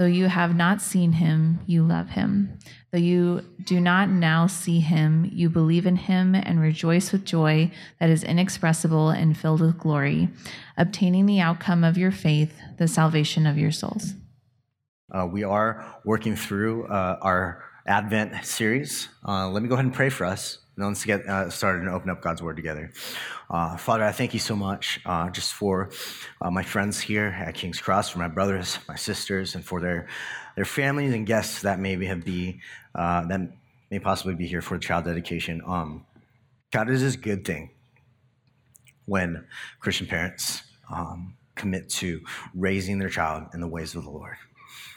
Though you have not seen him, you love him. Though you do not now see him, you believe in him and rejoice with joy that is inexpressible and filled with glory, obtaining the outcome of your faith, the salvation of your souls. Uh, we are working through uh, our Advent series. Uh, let me go ahead and pray for us. And let's get uh, started and open up God's Word together. Uh, Father, I thank you so much uh, just for my friends here at King's Cross, for my brothers, my sisters, and for their, their families and guests that maybe have be that may possibly be here for child dedication. Um, God, it is this good thing when Christian parents um, commit to raising their child in the ways of the Lord.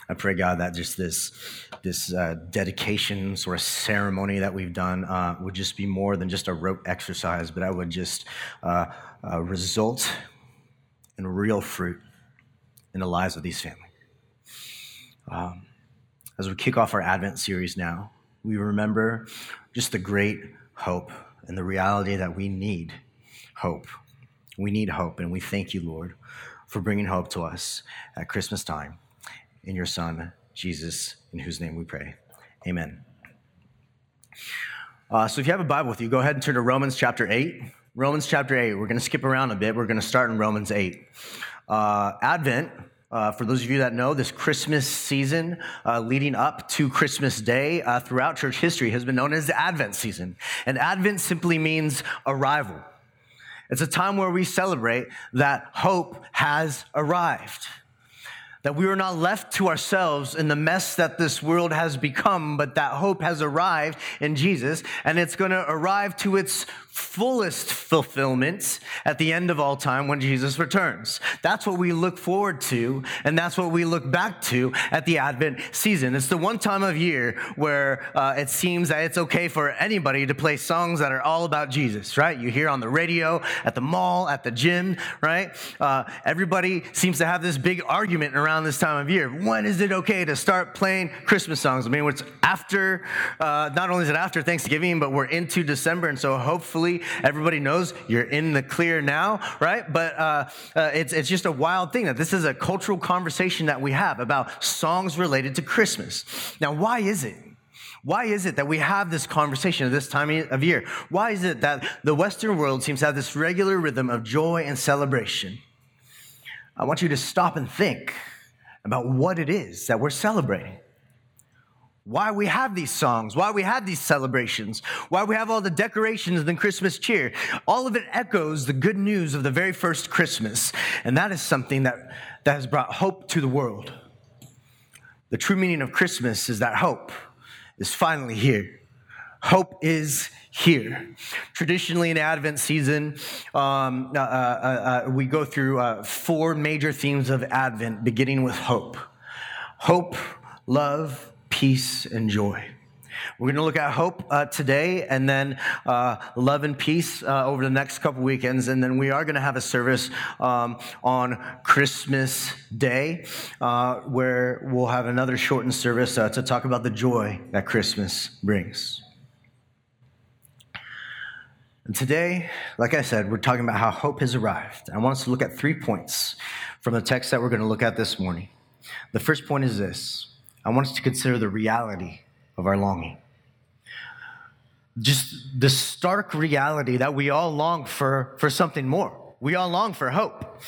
I pray, God, that just this, this uh, dedication sort of ceremony that we've done uh, would just be more than just a rote exercise, but I would just uh, uh, result in real fruit in the lives of these families. Um, as we kick off our Advent series now, we remember just the great hope and the reality that we need hope. We need hope, and we thank you, Lord, for bringing hope to us at Christmas time in your Son, Jesus, in whose name we pray. Amen. Uh, so if you have a Bible with you, go ahead and turn to Romans chapter 8. Romans chapter 8. We're going to skip around a bit. We're going to start in Romans 8. Uh, Advent, uh, for those of you that know, this Christmas season uh, leading up to Christmas Day uh, throughout church history has been known as the Advent season. And Advent simply means arrival. It's a time where we celebrate that hope has arrived that we are not left to ourselves in the mess that this world has become, but that hope has arrived in Jesus, and it's going to arrive to its fullest fulfillment at the end of all time when Jesus returns. That's what we look forward to, and that's what we look back to at the Advent season. It's the one time of year where uh, it seems that it's okay for anybody to play songs that are all about Jesus, right? You hear on the radio, at the mall, at the gym, right? Uh, everybody seems to have this big argument around this time of year. When is it okay to start playing Christmas songs? I mean, it's after, uh, not only is it after Thanksgiving, but we're into December, and so hopefully everybody knows you're in the clear now, right? But uh, uh, it's, it's just a wild thing that this is a cultural conversation that we have about songs related to Christmas. Now, why is it? Why is it that we have this conversation at this time of year? Why is it that the Western world seems to have this regular rhythm of joy and celebration? I want you to stop and think about what it is that we're celebrating why we have these songs, why we have these celebrations, why we have all the decorations and the Christmas cheer. All of it echoes the good news of the very first Christmas. And that is something that, that has brought hope to the world. The true meaning of Christmas is that hope is finally here. Hope is here. Traditionally, in Advent season, um, uh, uh, uh, we go through uh, four major themes of Advent, beginning with hope hope, love, peace, and joy. We're going to look at hope uh, today and then uh, love and peace uh, over the next couple weekends. And then we are going to have a service um, on Christmas Day uh, where we'll have another shortened service uh, to talk about the joy that Christmas brings. And today, like I said, we're talking about how hope has arrived. I want us to look at three points from the text that we're going to look at this morning. The first point is this I want us to consider the reality of our longing. Just the stark reality that we all long for, for something more. We all long for hope.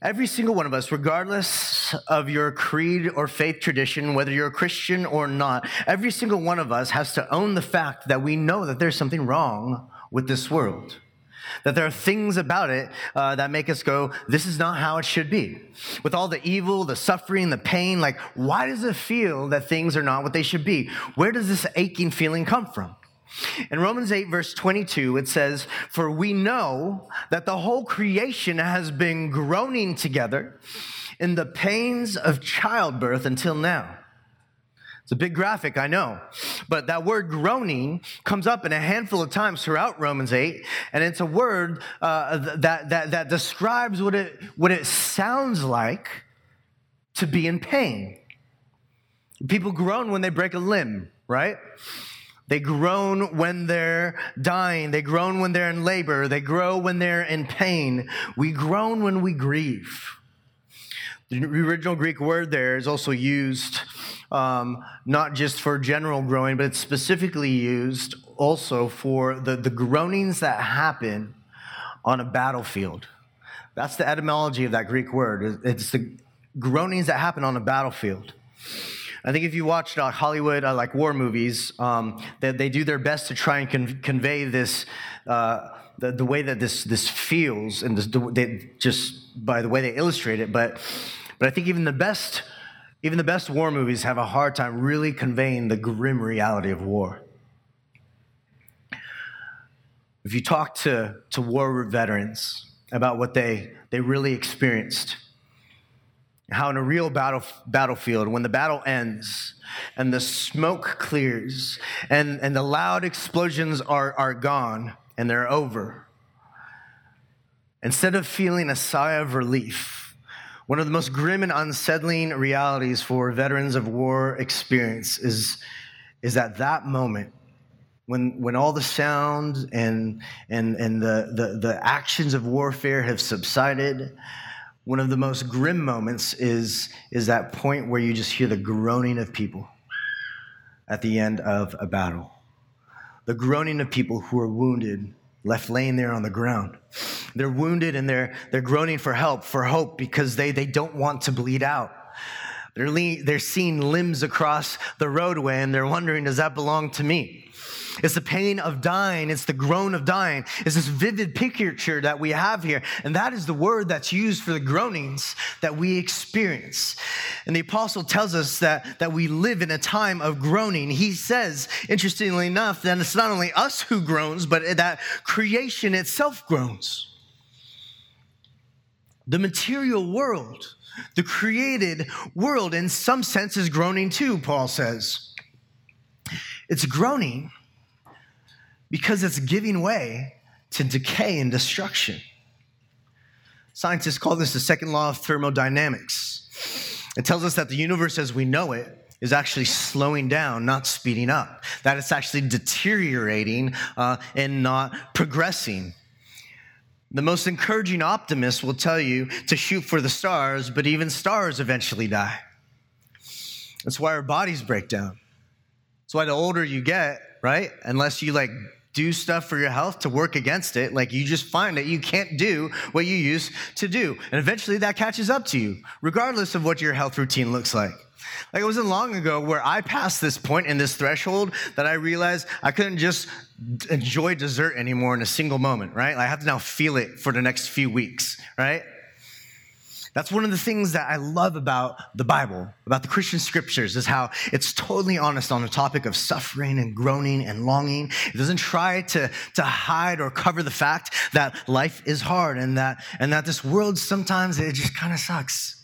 Every single one of us, regardless of your creed or faith tradition, whether you're a Christian or not, every single one of us has to own the fact that we know that there's something wrong with this world. That there are things about it uh, that make us go, this is not how it should be. With all the evil, the suffering, the pain, like, why does it feel that things are not what they should be? Where does this aching feeling come from? In Romans 8, verse 22, it says, For we know that the whole creation has been groaning together in the pains of childbirth until now. It's a big graphic, I know. But that word groaning comes up in a handful of times throughout Romans 8, and it's a word uh, that, that, that describes what it, what it sounds like to be in pain. People groan when they break a limb, right? They groan when they're dying. They groan when they're in labor. They grow when they're in pain. We groan when we grieve. The original Greek word there is also used um, not just for general groaning, but it's specifically used also for the, the groanings that happen on a battlefield. That's the etymology of that Greek word. It's the groanings that happen on a battlefield. I think if you watch uh, Hollywood, uh, like war movies, um, they, they, do their best to try and con- convey this, uh, the, the way that this, this feels, and this, they, just by the way they illustrate it. But but I think even the best, even the best war movies have a hard time really conveying the grim reality of war. If you talk to, to war veterans about what they, they really experienced, how in a real battle, battlefield, when the battle ends and the smoke clears and, and the loud explosions are, are gone and they're over, instead of feeling a sigh of relief, one of the most grim and unsettling realities for veterans of war experience is, is at that moment when, when all the sound and, and, and the, the, the actions of warfare have subsided, one of the most grim moments is, is that point where you just hear the groaning of people at the end of a battle. The groaning of people who are wounded left laying there on the ground. They're wounded and they're, they're groaning for help, for hope, because they, they don't want to bleed out. They're, le- they're seeing limbs across the roadway and they're wondering, does that belong to me? It's the pain of dying. It's the groan of dying. It's this vivid picture that we have here. And that is the word that's used for the groanings that we experience. And the apostle tells us that, that we live in a time of groaning. He says, interestingly enough, that it's not only us who groans, but that creation itself groans. The material world, the created world, in some sense, is groaning too, Paul says. It's groaning because it's giving way to decay and destruction. Scientists call this the second law of thermodynamics. It tells us that the universe as we know it is actually slowing down, not speeding up, that it's actually deteriorating uh, and not progressing. The most encouraging optimist will tell you to shoot for the stars, but even stars eventually die. That's why our bodies break down. That's why the older you get, right? Unless you like do stuff for your health to work against it. Like you just find that you can't do what you used to do. And eventually that catches up to you, regardless of what your health routine looks like. Like it wasn't long ago where I passed this point in this threshold that I realized I couldn't just enjoy dessert anymore in a single moment, right? I have to now feel it for the next few weeks, right? That's one of the things that I love about the Bible, about the Christian scriptures, is how it's totally honest on the topic of suffering and groaning and longing. It doesn't try to, to hide or cover the fact that life is hard and that, and that this world sometimes it just kind of sucks.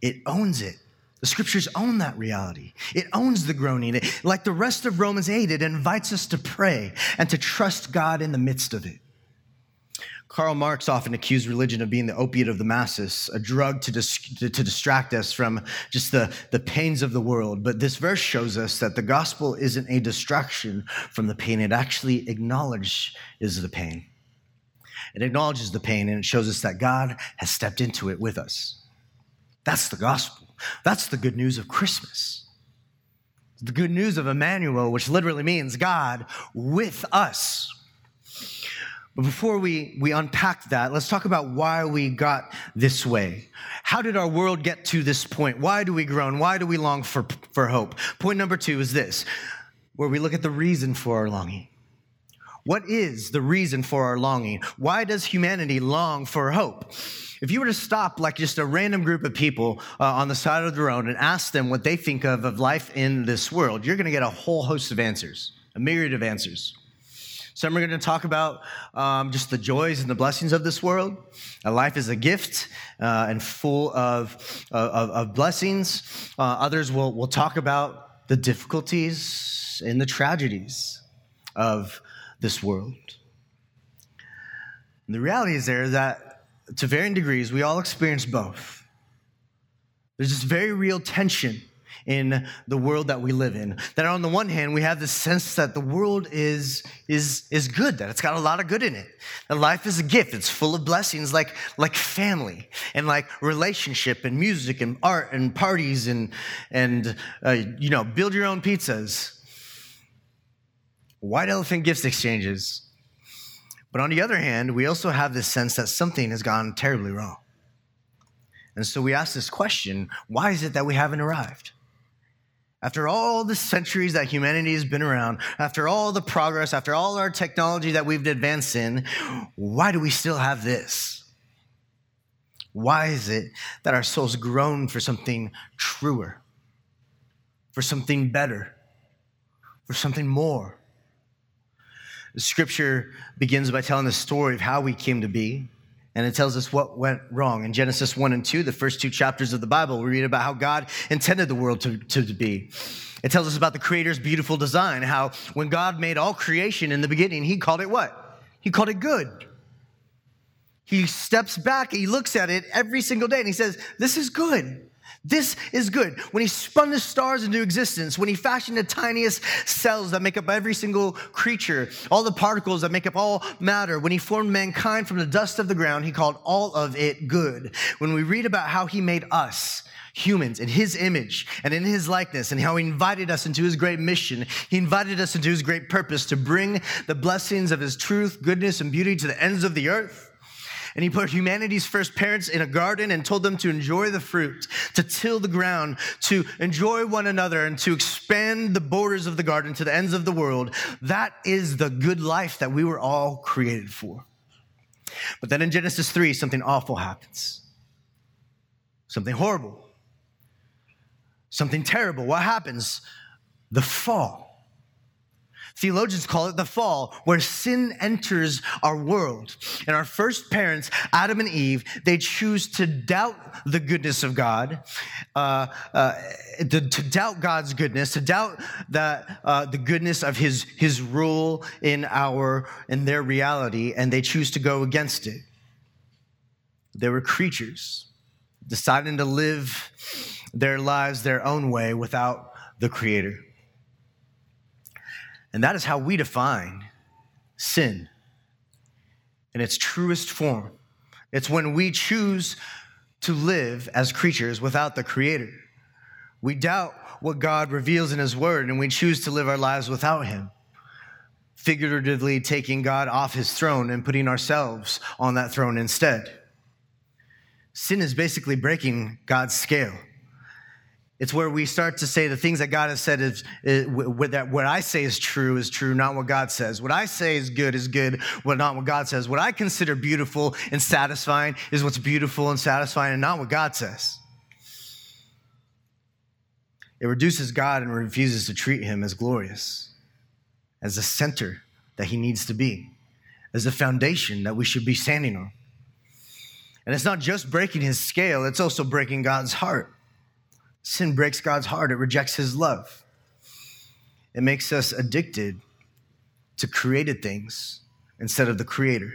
It owns it. The scriptures own that reality. It owns the groaning. It, like the rest of Romans 8, it invites us to pray and to trust God in the midst of it. Karl Marx often accused religion of being the opiate of the masses, a drug to, dis- to, distract us from just the, the pains of the world. But this verse shows us that the gospel isn't a distraction from the pain, it actually acknowledges the pain. It acknowledges the pain and it shows us that God has stepped into it with us. That's the gospel. That's the good news of Christmas. The good news of Emmanuel, which literally means God with us. But before we, we unpack that, let's talk about why we got this way. How did our world get to this point? Why do we groan? Why do we long for, for hope? Point number two is this, where we look at the reason for our longing. What is the reason for our longing? Why does humanity long for hope? If you were to stop like just a random group of people uh, on the side of the road and ask them what they think of of life in this world, you're going to get a whole host of answers, a myriad of answers. Some are going to talk about um, just the joys and the blessings of this world. Uh, life is a gift uh, and full of, of, of blessings. Uh, others will, will talk about the difficulties and the tragedies of this world. And the reality is there that to varying degrees, we all experience both. There's this very real tension in the world that we live in. That on the one hand, we have this sense that the world is, is, is good, that it's got a lot of good in it. That life is a gift. It's full of blessings like, like family and like relationship and music and art and parties and, and uh, you know, build your own pizzas. White elephant gift exchanges. But on the other hand, we also have this sense that something has gone terribly wrong. And so we ask this question why is it that we haven't arrived? After all the centuries that humanity has been around, after all the progress, after all our technology that we've advanced in, why do we still have this? Why is it that our souls groan for something truer, for something better, for something more? The scripture begins by telling the story of how we came to be, and it tells us what went wrong. In Genesis 1 and 2, the first two chapters of the Bible, we read about how God intended the world to, to, to be. It tells us about the Creator's beautiful design, how when God made all creation in the beginning, He called it what? He called it good. He steps back, he looks at it every single day, and he says, This is good. This is good. When he spun the stars into existence, when he fashioned the tiniest cells that make up every single creature, all the particles that make up all matter, when he formed mankind from the dust of the ground, he called all of it good. When we read about how he made us, humans in his image and in his likeness and how he invited us into his great mission. He invited us into his great purpose to bring the blessings of his truth, goodness, and beauty to the ends of the earth. And he put humanity's first parents in a garden and told them to enjoy the fruit, to till the ground, to enjoy one another, and to expand the borders of the garden to the ends of the world. That is the good life that we were all created for. But then in Genesis 3, something awful happens. Something horrible. Something terrible. What happens? The fall. Theologians call it the fall, where sin enters our world. And our first parents, Adam and Eve, they choose to doubt the goodness of God, uh, uh, to, to, doubt God's goodness, to doubt that uh, the goodness of His His rule in our in their reality, and they choose to go against it. They were creatures deciding to live their lives their own way without the Creator. And that is how we define sin in its truest form. It's when we choose to live as creatures without the Creator. We doubt what God reveals in His Word and we choose to live our lives without Him, figuratively taking God off His throne and putting ourselves on that throne instead. Sin is basically breaking God's scale. It's where we start to say the things that God has said is, is that what I say is true is true, not what God says. What I say is good is good, what not what God says. What I consider beautiful and satisfying is what's beautiful and satisfying, and not what God says. It reduces God and refuses to treat Him as glorious, as the center that He needs to be, as the foundation that we should be standing on. And it's not just breaking His scale; it's also breaking God's heart. Sin breaks God's heart, it rejects his love. It makes us addicted to created things instead of the creator.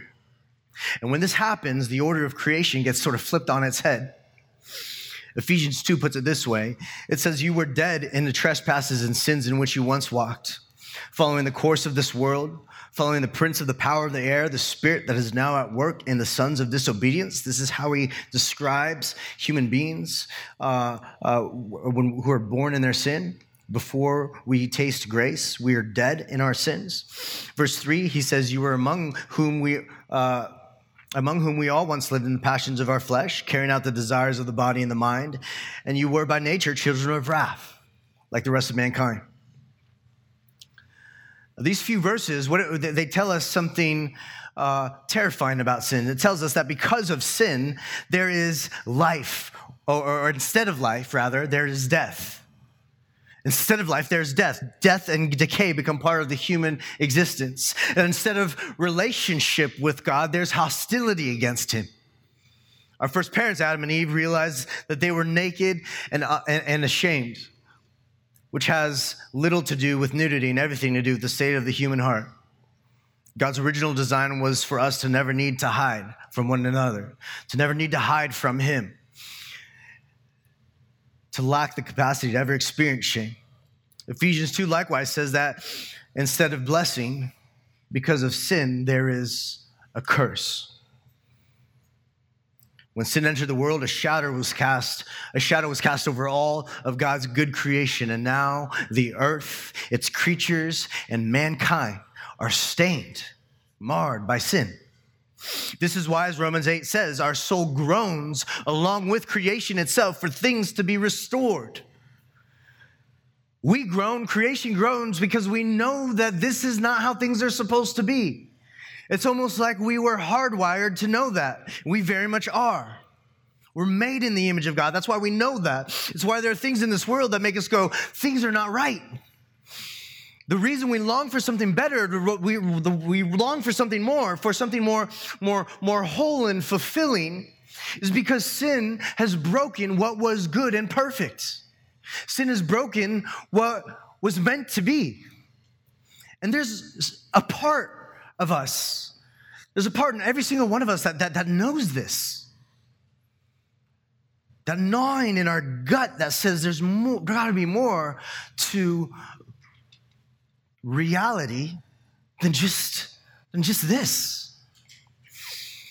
And when this happens, the order of creation gets sort of flipped on its head. Ephesians 2 puts it this way it says, You were dead in the trespasses and sins in which you once walked, following the course of this world following the prince of the power of the air, the spirit that is now at work in the sons of disobedience. This is how he describes human beings uh, uh, when, who are born in their sin. Before we taste grace, we are dead in our sins. Verse three, he says, "You were among whom we." Uh, among whom we all once lived in the passions of our flesh, carrying out the desires of the body and the mind, and you were by nature children of wrath, like the rest of mankind. These few verses, what they tell us something uh, terrifying about sin. It tells us that because of sin, there is life, or, or instead of life, rather, there is death. Instead of life, there's death. Death and decay become part of the human existence. And instead of relationship with God, there's hostility against Him. Our first parents, Adam and Eve, realized that they were naked and, uh, and, and ashamed, which has little to do with nudity and everything to do with the state of the human heart. God's original design was for us to never need to hide from one another, to never need to hide from Him, to lack the capacity to ever experience shame. Ephesians 2 likewise says that instead of blessing, because of sin, there is a curse. When sin entered the world, a shadow was cast, a shadow was cast over all of God's good creation, and now the earth, its creatures, and mankind are stained, marred by sin. This is why, as Romans 8 says, our soul groans along with creation itself for things to be restored. We groan, creation groans because we know that this is not how things are supposed to be. It's almost like we were hardwired to know that. We very much are. We're made in the image of God. That's why we know that. It's why there are things in this world that make us go, things are not right. The reason we long for something better, we, we long for something more, for something more, more, more whole and fulfilling, is because sin has broken what was good and perfect. Sin has broken what was meant to be. And there's a part of us. There's a part in every single one of us that, that, that knows this. That gnawing in our gut that says there's more, gotta be more to reality than just, than just this.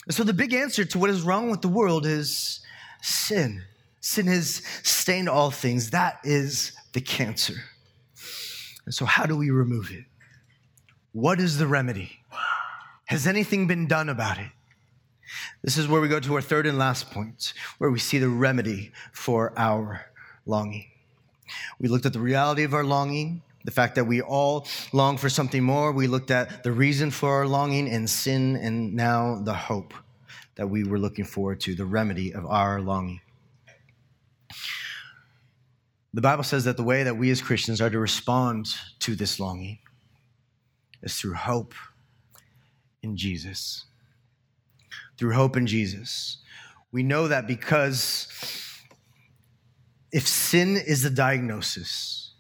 And so the big answer to what is wrong with the world is sin. Sin has stained all things. That is the cancer. And so, how do we remove it? What is the remedy? Has anything been done about it? This is where we go to our third and last point, where we see the remedy for our longing. We looked at the reality of our longing, the fact that we all long for something more. We looked at the reason for our longing and sin, and now the hope that we were looking forward to, the remedy of our longing. The Bible says that the way that we as Christians are to respond to this longing is through hope in Jesus. Through hope in Jesus. We know that because if sin is the diagnosis,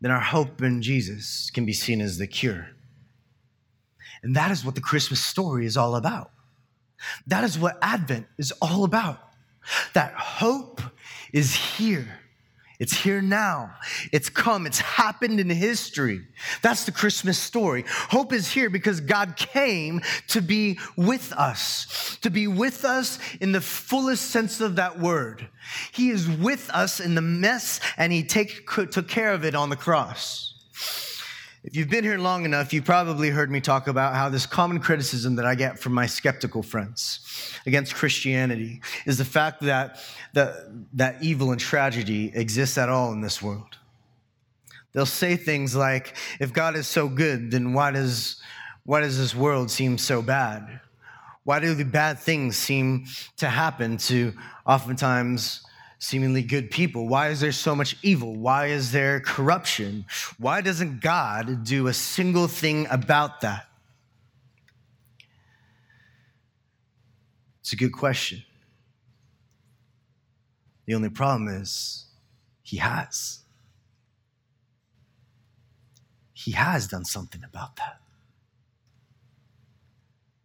then our hope in Jesus can be seen as the cure. And that is what the Christmas story is all about. That is what Advent is all about. That hope is here it's here now. It's come. It's happened in history. That's the Christmas story. Hope is here because God came to be with us, to be with us in the fullest sense of that word. He is with us in the mess and he take, took care of it on the cross. If you've been here long enough, you've probably heard me talk about how this common criticism that I get from my skeptical friends against Christianity is the fact that, that, that evil and tragedy exists at all in this world. They'll say things like, if God is so good, then why does, why does this world seem so bad? Why do the bad things seem to happen to oftentimes seemingly good people? Why is there so much evil? Why is there corruption? Why doesn't God do a single thing about that? It's a good question. The only problem is, He has. He has done something about that.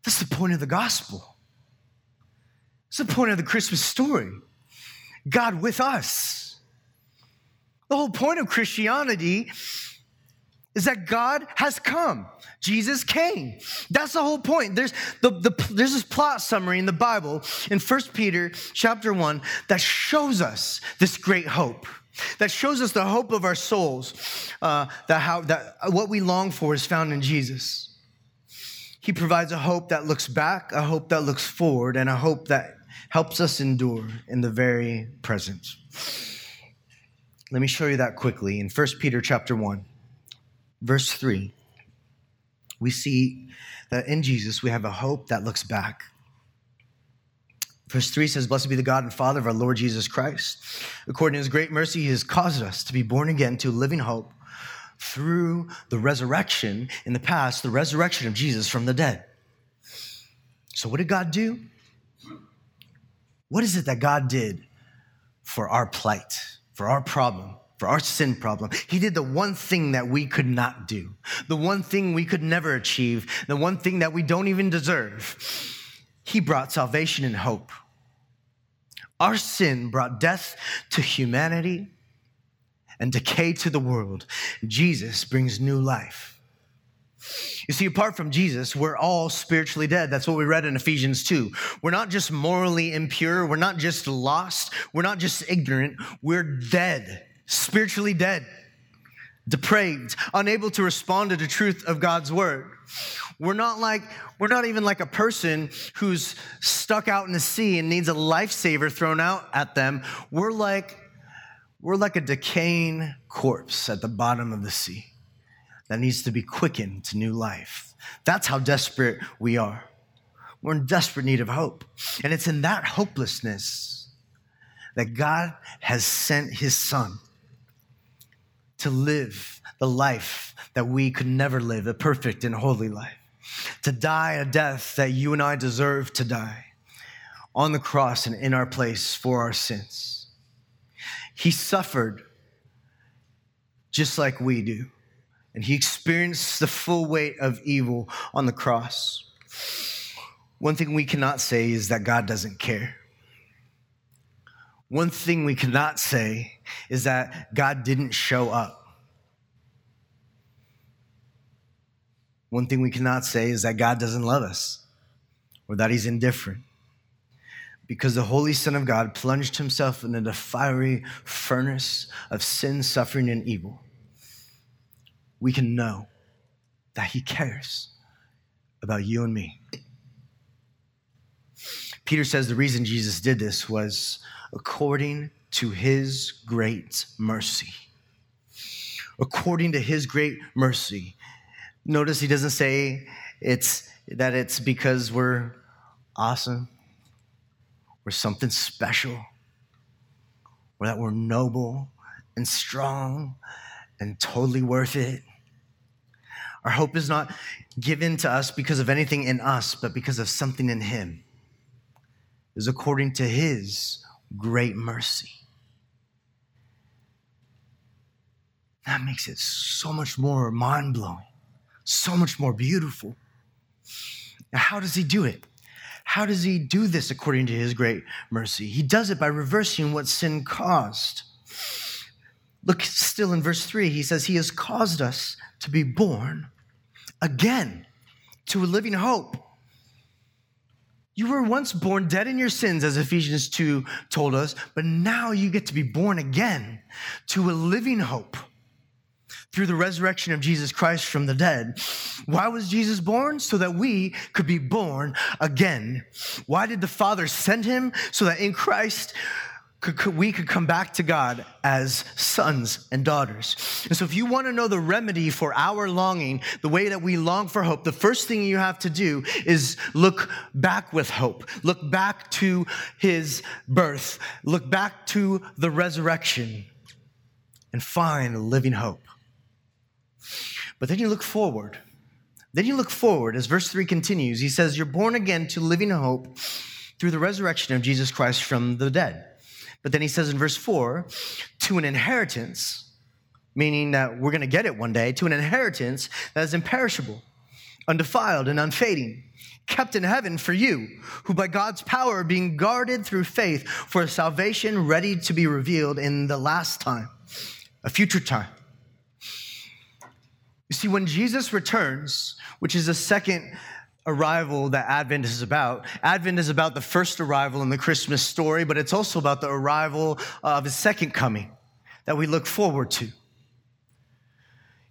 That's the point of the gospel. It's the point of the Christmas story. God with us. The whole point of Christianity is that God has come. Jesus came. That's the whole point. There's, the, the, there's this plot summary in the Bible in 1 Peter chapter 1 that shows us this great hope. That shows us the hope of our souls, uh, that, how, that what we long for is found in Jesus. He provides a hope that looks back, a hope that looks forward, and a hope that helps us endure in the very present. Let me show you that quickly in 1 Peter chapter 1. Verse 3, we see that in Jesus we have a hope that looks back. Verse 3 says, Blessed be the God and Father of our Lord Jesus Christ. According to his great mercy, he has caused us to be born again to living hope through the resurrection in the past, the resurrection of Jesus from the dead. So, what did God do? What is it that God did for our plight, for our problem, for our sin problem? He did the one thing that we could not do, the one thing we could never achieve, the one thing that we don't even deserve. He brought salvation and hope. Our sin brought death to humanity and decay to the world. Jesus brings new life. You see, apart from Jesus, we're all spiritually dead. That's what we read in Ephesians 2. We're not just morally impure. We're not just lost. We're not just ignorant. We're dead, spiritually dead, depraved, unable to respond to the truth of God's word. We're not like, we're not even like a person who's stuck out in the sea and needs a lifesaver thrown out at them. We're like, we're like a decaying corpse at the bottom of the sea that needs to be quickened to new life. That's how desperate we are. We're in desperate need of hope. And it's in that hopelessness that God has sent his son to live the life that we could never live, a perfect and holy life, to die a death that you and I deserve to die on the cross and in our place for our sins. He suffered just like we do and he experienced the full weight of evil on the cross. One thing we cannot say is that God doesn't care. One thing we cannot say is that God didn't show up. One thing we cannot say is that God doesn't love us or that he's indifferent. Because the Holy Son of God plunged himself into the fiery furnace of sin, suffering, and evil we can know that He cares about you and me. Peter says the reason Jesus did this was according to His great mercy. According to His great mercy. Notice he doesn't say it's that it's because we're awesome, we're something special, or that we're noble and strong and totally worth it. Our hope is not given to us because of anything in us, but because of something in Him. Is according to His great mercy. That makes it so much more mind blowing, so much more beautiful. Now, how does He do it? How does He do this according to His great mercy? He does it by reversing what sin caused. Look still in verse 3, he says, He has caused us to be born again to a living hope. You were once born dead in your sins, as Ephesians 2 told us, but now you get to be born again to a living hope through the resurrection of Jesus Christ from the dead. Why was Jesus born? So that we could be born again. Why did the Father send him? So that in Christ could, could, we could come back to God as sons and daughters. And so, if you want to know the remedy for our longing, the way that we long for hope, the first thing you have to do is look back with hope. Look back to his birth. Look back to the resurrection and find a living hope. But then you look forward. Then you look forward as verse 3 continues. He says, You're born again to living hope through the resurrection of Jesus Christ from the dead. But then he says in verse 4 to an inheritance, meaning that we're going to get it one day, to an inheritance that is imperishable, undefiled, and unfading, kept in heaven for you, who by God's power are being guarded through faith for salvation ready to be revealed in the last time, a future time. You see, when Jesus returns, which is the second arrival that Advent is about. Advent is about the first arrival in the Christmas story, but it's also about the arrival of his second coming that we look forward to.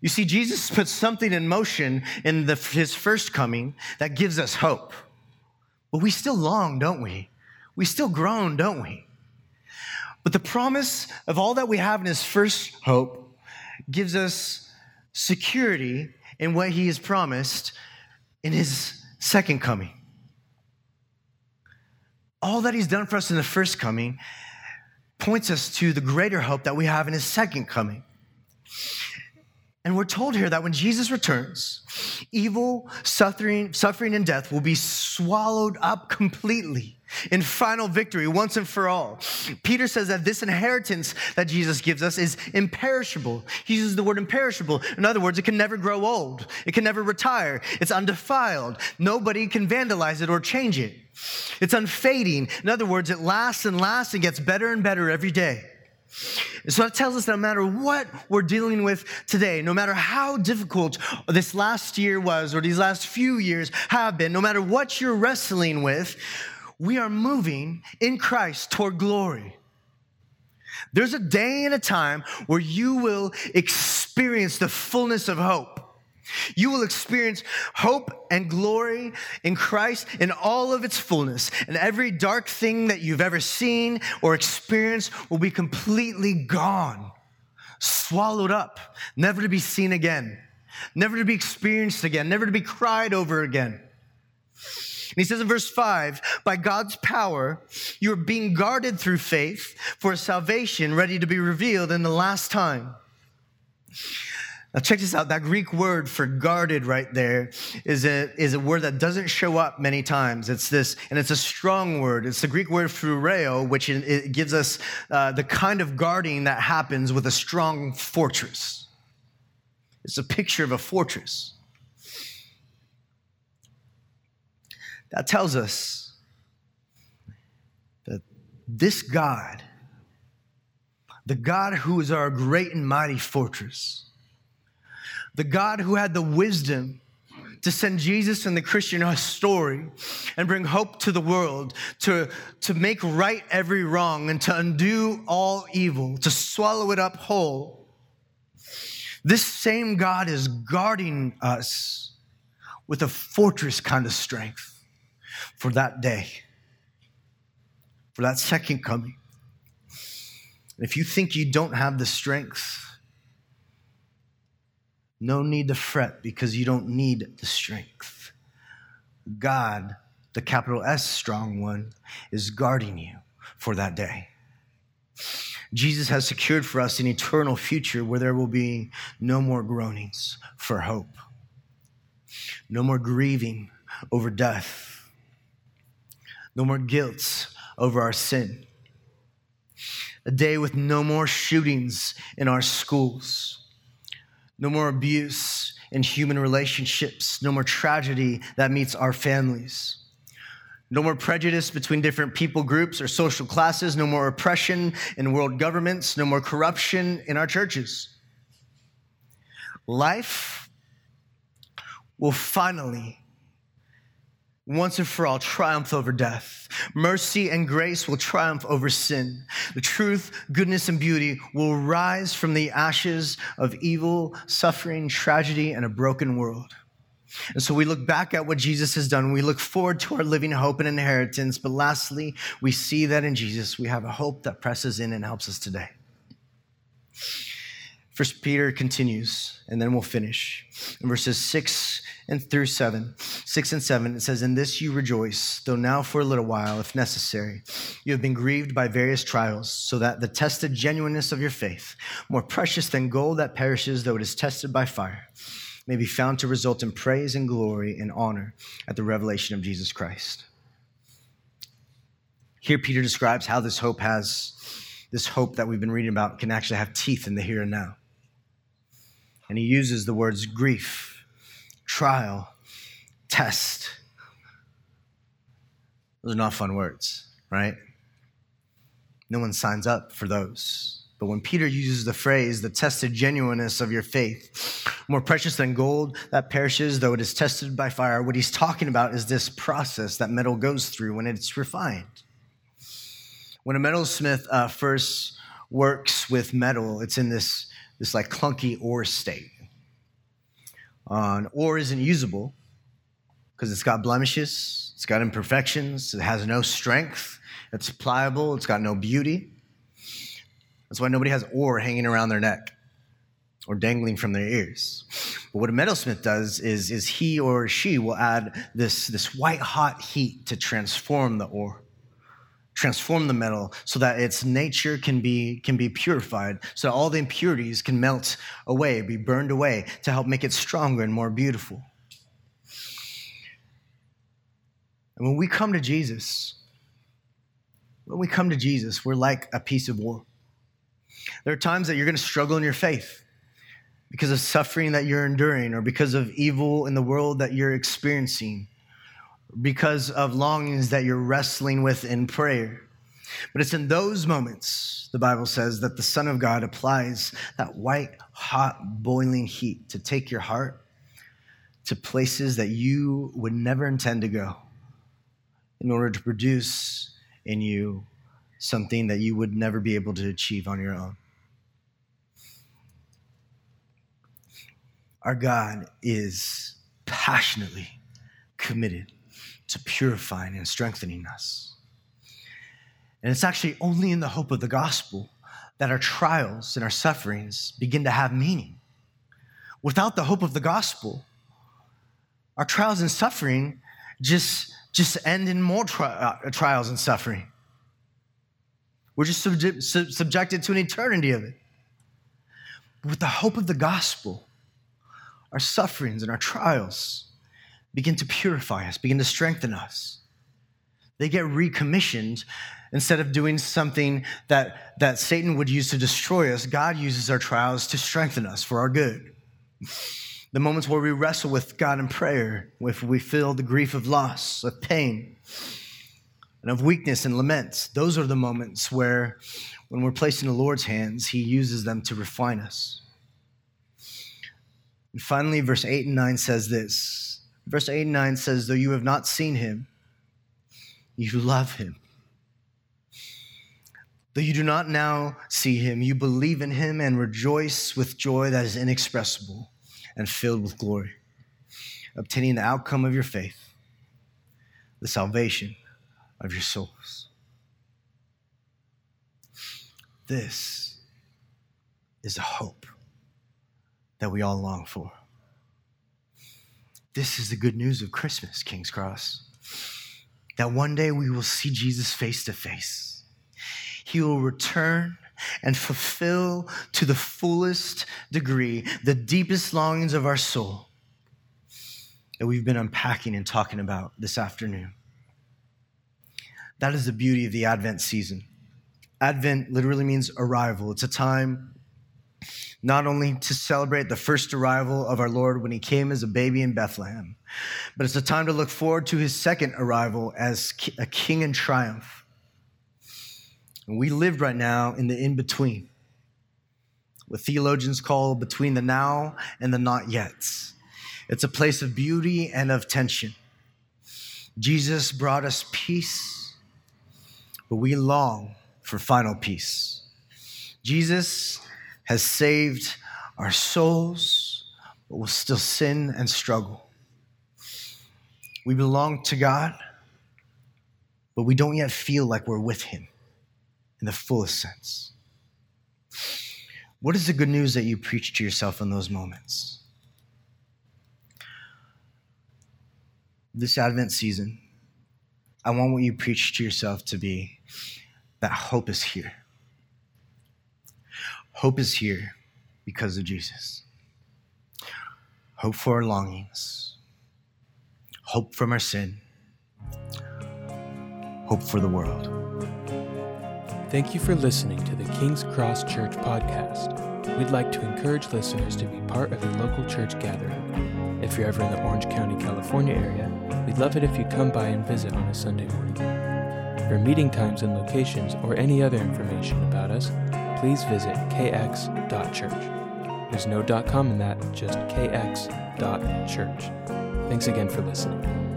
You see, Jesus puts something in motion in the, his first coming that gives us hope. But we still long, don't we? We still groan, don't we? But the promise of all that we have in his first hope gives us security in what he has promised in his second coming. All that he's done for us in the first coming points us to the greater hope that we have in his second coming. And we're told here that when Jesus returns, evil, suffering, suffering, and death will be swallowed up completely in final victory once and for all. Peter says that this inheritance that Jesus gives us is imperishable. He uses the word imperishable. In other words, it can never grow old, it can never retire, it's undefiled. Nobody can vandalize it or change it. It's unfading. In other words, it lasts and lasts and gets better and better every day. So that tells us that no matter what we're dealing with today, no matter how difficult this last year was or these last few years have been, no matter what you're wrestling with, we are moving in Christ toward glory. There's a day and a time where you will experience the fullness of hope. You will experience hope and glory in Christ in all of its fullness. And every dark thing that you've ever seen or experienced will be completely gone, swallowed up, never to be seen again, never to be experienced again, never to be cried over again. And he says in verse 5 by God's power, you're being guarded through faith for salvation ready to be revealed in the last time. Now, check this out. That Greek word for guarded right there is a, is a word that doesn't show up many times. It's this, and it's a strong word. It's the Greek word phroureo, which it gives us uh, the kind of guarding that happens with a strong fortress. It's a picture of a fortress. That tells us that this God, the God who is our great and mighty fortress, the God who had the wisdom to send Jesus and the Christian story and bring hope to the world, to, to make right every wrong and to undo all evil, to swallow it up whole. This same God is guarding us with a fortress kind of strength for that day, for that second coming. if you think you don't have the strength, no need to fret because you don't need the strength. God, the capital S strong one, is guarding you for that day. Jesus has secured for us an eternal future where there will be no more groanings for hope, no more grieving over death, no more guilt over our sin, a day with no more shootings in our schools. No more abuse in human relationships, no more tragedy that meets our families. No more prejudice between different people groups or social classes, no more oppression in world governments, no more corruption in our churches. Life will finally once and for all triumph over death. Mercy and grace will triumph over sin. The truth, goodness, and beauty will rise from the ashes of evil, suffering, tragedy, and a broken world. And so we look back at what Jesus has done. We look forward to our living hope and inheritance. But lastly, we see that in Jesus, we have a hope that presses in and helps us today. First Peter continues, and then we'll finish. In verses six and through seven, six and seven, it says, In this you rejoice, though now for a little while, if necessary, you have been grieved by various trials, so that the tested genuineness of your faith, more precious than gold that perishes, though it is tested by fire, may be found to result in praise and glory and honor at the revelation of Jesus Christ. Here, Peter describes how this hope has, this hope that we've been reading about can actually have teeth in the here and now. And he uses the words grief, trial, test. Those are not fun words, right? No one signs up for those. But when Peter uses the phrase, the tested genuineness of your faith, more precious than gold that perishes, though it is tested by fire, what he's talking about is this process that metal goes through when it's refined. When a metalsmith uh, first works with metal, it's in this this like clunky ore state. Uh, ore isn't usable because it's got blemishes, it's got imperfections, it has no strength, it's pliable, it's got no beauty. That's why nobody has ore hanging around their neck. or dangling from their ears. But what a metalsmith does is, is he or she will add this, this white hot heat to transform the ore, transform the metal so that its nature can be, can be purified, so all the impurities can melt away, be burned away to help make it stronger and more beautiful. And when we come to Jesus, when we come to Jesus, we're like a piece of wood. There are times that you're going to struggle in your faith because of suffering that you're enduring, or because of evil in the world that you're experiencing, because of longings that you're wrestling with in prayer. But it's in those moments, the Bible says, that the Son of God applies that white, hot, boiling heat to take your heart to places that you would never intend to go in order to produce in you something that you would never be able to achieve on your own. Our God is passionately committed to purifying and strengthening us. And it's actually only in the hope of the gospel that our trials and our sufferings begin to have meaning. Without the hope of the gospel, our trials and suffering just, just end in more tri- uh, trials and suffering. We're just subject, sub- subjected to an eternity of it. But with the hope of the gospel, our sufferings and our trials begin to purify us, begin to strengthen us. They get recommissioned instead of doing something that, that Satan would use to destroy us. God uses our trials to strengthen us for our good. The moments where we wrestle with God in prayer, if we feel the grief of loss, of pain, and of weakness and laments, Those are the moments where, when we're placed in the Lord's hands, He uses them to refine us. And finally, verse 8 and 9 says this. Verse 8 and 9 says, Though you have not seen Him, you love Him. Though you do not now see Him, you believe in Him and rejoice with joy that is inexpressible and filled with glory, obtaining the outcome of your faith, the salvation of your souls. This is the hope that we all long for. This is the good news of Christmas, King's Cross. That one day we will see Jesus face to face. He will return and fulfill to the fullest degree the deepest longings of our soul that we've been unpacking and talking about this afternoon. That is the beauty of the Advent season. Advent literally means arrival. It's a time not only to celebrate the first arrival of our Lord when he came as a baby in Bethlehem, but it's a time to look forward to his second arrival as a king in triumph. And we live right now in the in between, what theologians call between the now and the not yet. It's a place of beauty and of tension. Jesus brought us peace but we long for final peace. Jesus has saved our souls, but will still sin and struggle. We belong to God, but we don't yet feel like we're with Him in the fullest sense. What is the good news that you preach to yourself in those moments? This Advent season, I want what you preach to yourself to be that hope is here. Hope is here because of Jesus. Hope for our longings, hope from our sin, hope for the world. Thank you for listening to the King's Cross Church podcast. We'd like to encourage listeners to be part of a local church gathering. If you're ever in the Orange County, California area, we'd love it if you come by and visit on a Sunday morning. For meeting times and locations or any other information about us, please visit kx.church. There's no .com in that, just kx.church. Thanks again for listening.